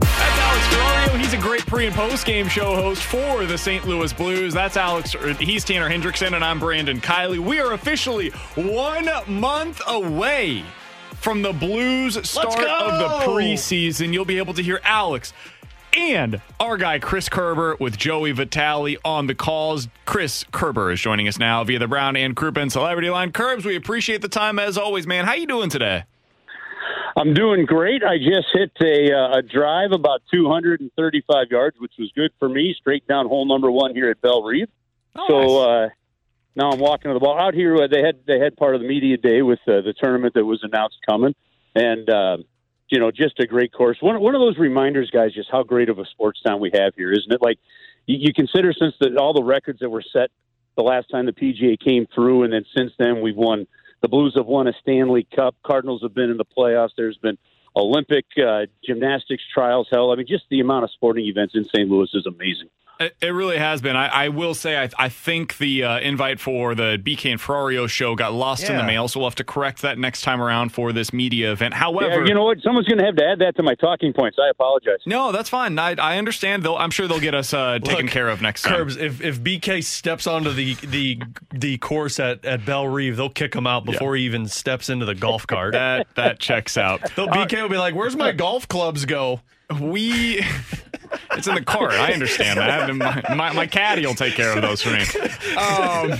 That's Alex Ferrario. He's a great pre and post game show host for the St. Louis Blues. That's Alex. He's Tanner Hendrickson, and I'm Brandon Kiley. We are officially one month away from the Blues start of the preseason. You'll be able to hear Alex and our guy Chris Kerber with Joey Vitale on the calls. Chris Kerber is joining us now via the Brown and Crouppen Celebrity Line. Curbs, we appreciate the time as always, man. How you doing today? I'm doing great. I just hit a, uh, a drive about 235 yards, which was good for me, straight down hole number one here at Bellerive. so uh, now I'm walking to the ball out here. uh, They had they had part of the media day with uh, the tournament that was announced coming, and uh, you know, just a great course. One one of those reminders, guys, just how great of a sports town we have here, isn't it? Like you, you consider since the, all the records that were set the last time the PGA came through, and then since then we've won. The Blues have won a Stanley Cup. Cardinals have been in the playoffs. There's been Olympic uh, gymnastics trials. Hell, I mean, just the amount of sporting events in St. Louis is amazing. It, it really has been. I, I will say, I, I think the uh, invite for the BK and Ferrario show got lost in the mail, so we'll have to correct that next time around for this media event. However, Yeah, you know what? Someone's going to have to add that to my talking points. I apologize. no, that's fine. I, I understand. They'll, I'm sure they'll get us uh, taken Look, care of next time. Curbs, if, if BK steps onto the the the course at, at Bellerive, they'll kick him out before he even steps into the golf cart. That that checks out. They'll, BK will be like, "Where's my golf clubs go?" We. It's in the cart. I understand that. And my, my, my caddy will take care of those for me. Um,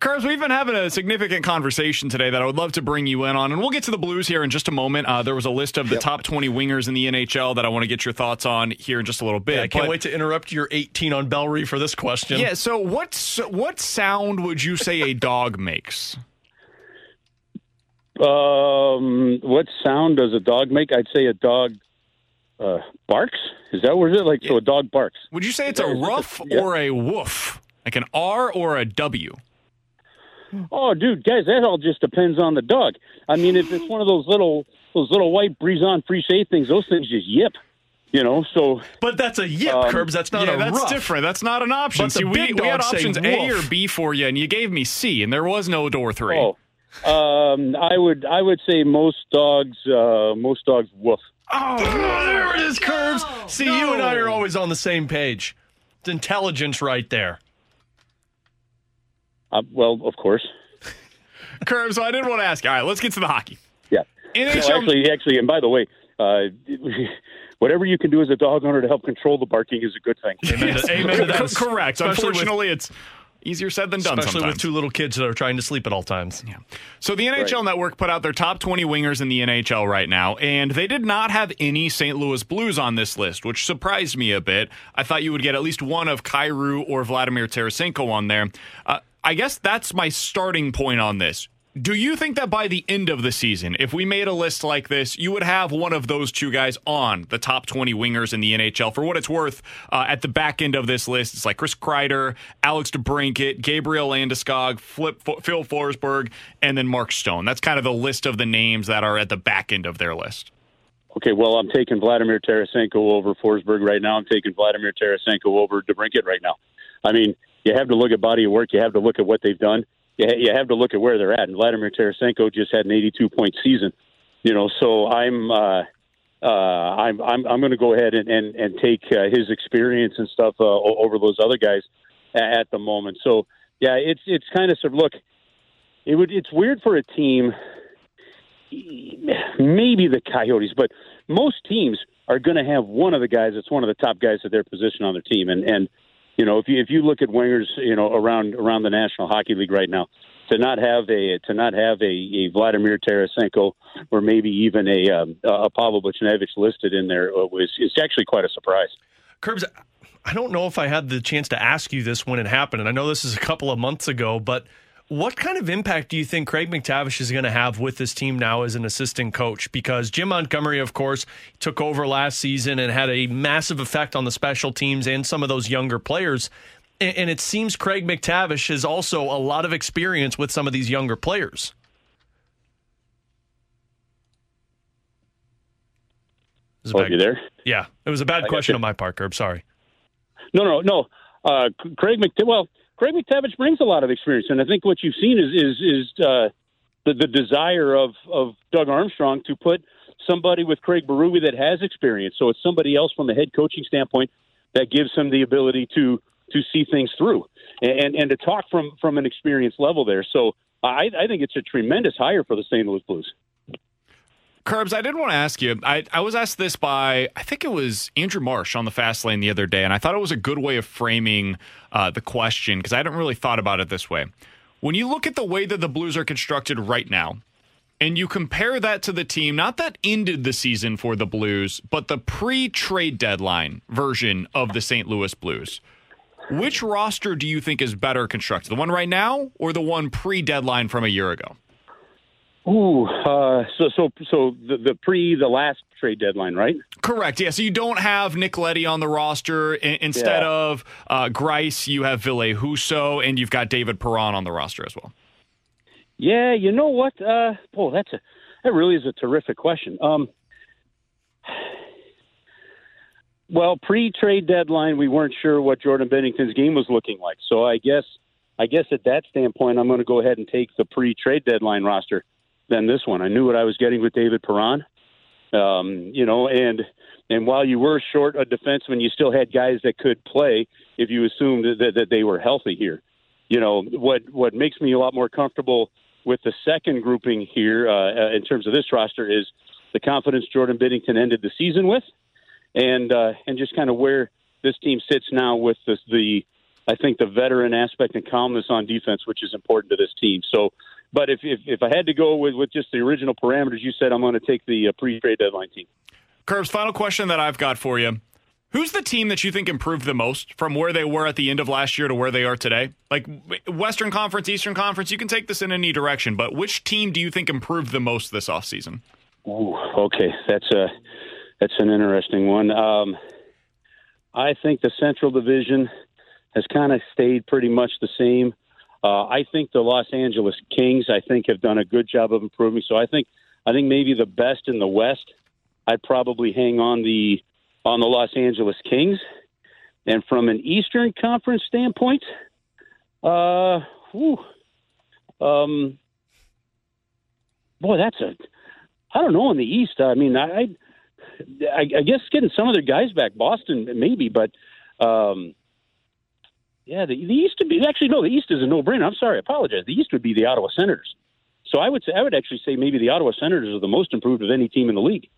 Curbs, we've been having a significant conversation today that I would love to bring you in on, and we'll get to the Blues here in just a moment. Uh, there was a list of the top 20 wingers in the NHL that I want to get your thoughts on here in just a little bit. I can't But- wait to interrupt your 18 on Bell Reeve for this question. Yeah, so what's what sound would you say a dog makes? Um, what sound does a dog make? I'd say a dog uh, barks. Is that what it is? Like so, a dog barks. Would you say it's a rough Yeah. or a woof? Like an R or a W? Oh, dude, guys, that all just depends on the dog. I mean, if it's one of those little those little white breeze on free shade things, those things just yip. You know, so But that's a yip, Um, Curbs. That's not yeah, a that's rough. different. That's not an option. But the See, we, we had options A or. B for you, and you gave me C, and there was no door three. oh, um, I would I would say most dogs uh, most dogs woof. Oh, there it is, Curbs. See, you and I are always on the same page. It's intelligence right there. Uh, well, of course, Curbs, so I didn't want to ask. All right, let's get to the hockey. yeah. NHL No, actually, actually, and by the way, uh, whatever you can do as a dog owner to help control the barking is a good thing. Amen to, amen to that. Correct. Especially with- Unfortunately, it's easier said than done Especially sometimes. with two little kids that are trying to sleep at all times. Yeah. So the NHL Right. Network put out their top 20 wingers in the NHL right now, and they did not have any St. Louis Blues on this list, which surprised me a bit. I thought you would get at least one of Kyrou or Vladimir Tarasenko on there. Uh, I guess that's my starting point on this. Do you think that by the end of the season, if we made a list like this, you would have one of those two guys on the top 20 wingers in the NHL? For what it's worth, uh, at the back end of this list, it's like Chris Kreider, Alex DeBrincat, Gabriel Landeskog, Flip, Phil Forsberg, and then Mark Stone. That's kind of the list of the names that are at the back end of their list. Okay, well, I'm taking Vladimir Tarasenko over Forsberg right now. I'm taking Vladimir Tarasenko over DeBrincat right now. I mean, you have to look at body of work. You have to look at what they've done. You, you have to look at where they're at. And Vladimir Tarasenko just had an 82 point season. You know, so I'm uh, uh, I'm I'm, I'm going to go ahead and and, and take uh, his experience and stuff uh, over those other guys at the moment. So yeah, it's it's kind of sort of look. It would it's weird for a team, maybe the Coyotes, but most teams are going to have one of the guys that's one of the top guys at their position on their team, and and you know if you if you look at wingers, you know around around the National Hockey League right now, to not have a to not have a, a Vladimir Tarasenko or maybe even a um, a Pavel Buchnevich listed in there was is actually quite a surprise. Curbs, I don't know if I had the chance to ask you this when it happened, and I know this is a couple of months ago, but what kind of impact do you think Craig MacTavish is going to have with this team now as an assistant coach? Because Jim Montgomery, of course, took over last season and had a massive effect on the special teams and some of those younger players. And it seems Craig MacTavish has also a lot of experience with some of these younger players. Oh, you there? Yeah, it was a bad question on my part, Curb. Sorry. No, no, no. Uh, Craig MacTavish. Well, Craig MacTavish brings a lot of experience, and I think what you've seen is is is uh, the the desire of of Doug Armstrong to put somebody with Craig Berube that has experience. So it's somebody else from a head coaching standpoint that gives him the ability to to see things through and and to talk from from an experience level there. So I, I think it's a tremendous hire for the St. Louis Blues. Curbs, I did want to ask you. I, I was asked this by, I think it was Andrew Marsh on the fast lane the other day, and I thought it was a good way of framing uh, the question because I hadn't really thought about it this way. When you look at the way that the Blues are constructed right now, and you compare that to the team, not that ended the season for the Blues, but the pre trade deadline version of the St. Louis Blues, which roster do you think is better constructed? The one right now or the one pre deadline from a year ago? Ooh, uh, so so so the, the pre the last trade deadline, right? Correct. Yeah. So you don't have Nick Leddy on the roster instead yeah. of uh, Greiss. You have Ville Husso, and you've got David Perron on the roster as well. Yeah. You know what? Uh, oh, that's a that really is a terrific question. Um, well, pre-trade deadline, we weren't sure what Jordan Binnington's game was looking like. So I guess I guess at that standpoint, I'm going to go ahead and take the pre-trade deadline roster than this one. I knew what I was getting with David Perron. Um, you know, and and while you were short a defenseman, you still had guys that could play if you assumed that, that they were healthy here. You know, what what makes me a lot more comfortable with the second grouping here uh, in terms of this roster is the confidence Jordan Binnington ended the season with, and uh, and just kind of where this team sits now with the, the I think the veteran aspect and calmness on defense, which is important to this team. So but if, if, if I had to go with, with just the original parameters you said, I'm going to take the uh, pre-trade deadline team. Curbs, final question that I've got for you. Who's the team that you think improved the most from where they were at the end of last year to where they are today? Like Western Conference, Eastern Conference, you can take this in any direction, but which team do you think improved the most this offseason? Ooh, okay, that's a that's an interesting one. Um, I think the Central Division has kind of stayed pretty much the same. Uh, I think the Los Angeles Kings, I think, have done a good job of improving. So I think, I think maybe the best in the West, I'd probably hang on the on the Los Angeles Kings. And from an Eastern Conference standpoint, uh, whew, um, boy, that's a, I don't know in the East. I mean, I, I, I guess getting some of their guys back, Boston maybe, but um, yeah, the, the East would be actually no. The East is a no-brainer. I'm sorry, I apologize. The East would be the Ottawa Senators. So I would say I would actually say maybe the Ottawa Senators are the most improved of any team in the league.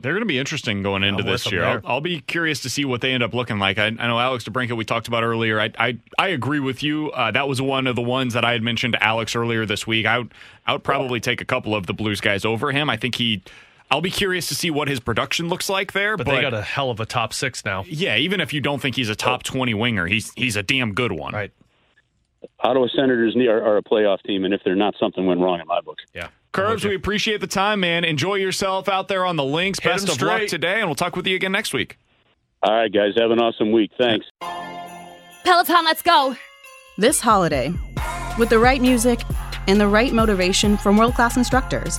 They're going to be interesting going into this year. I'll, I'll, be curious to see what they end up looking like. I, I know Alex DeBrincat we talked about earlier. I I, I agree with you. Uh, that was one of the ones that I had mentioned to Alex earlier this week. I would I would probably take a couple of the Blues guys over him. I think he I'll be curious to see what his production looks like there. But, but, they got a hell of a top six now. Yeah, even if you don't think he's a top oh. twenty winger, he's he's a damn good one. Right. Ottawa Senators are, are a playoff team, and if they're not, something went wrong in my book. Yeah. Curbs, we appreciate the time, man. Enjoy yourself out there on the links. Hit Best of straight. luck today, and we'll talk with you again next week. All right, guys. Have an awesome week. Thanks. Peloton, let's go. This holiday, with the right music and the right motivation from world class instructors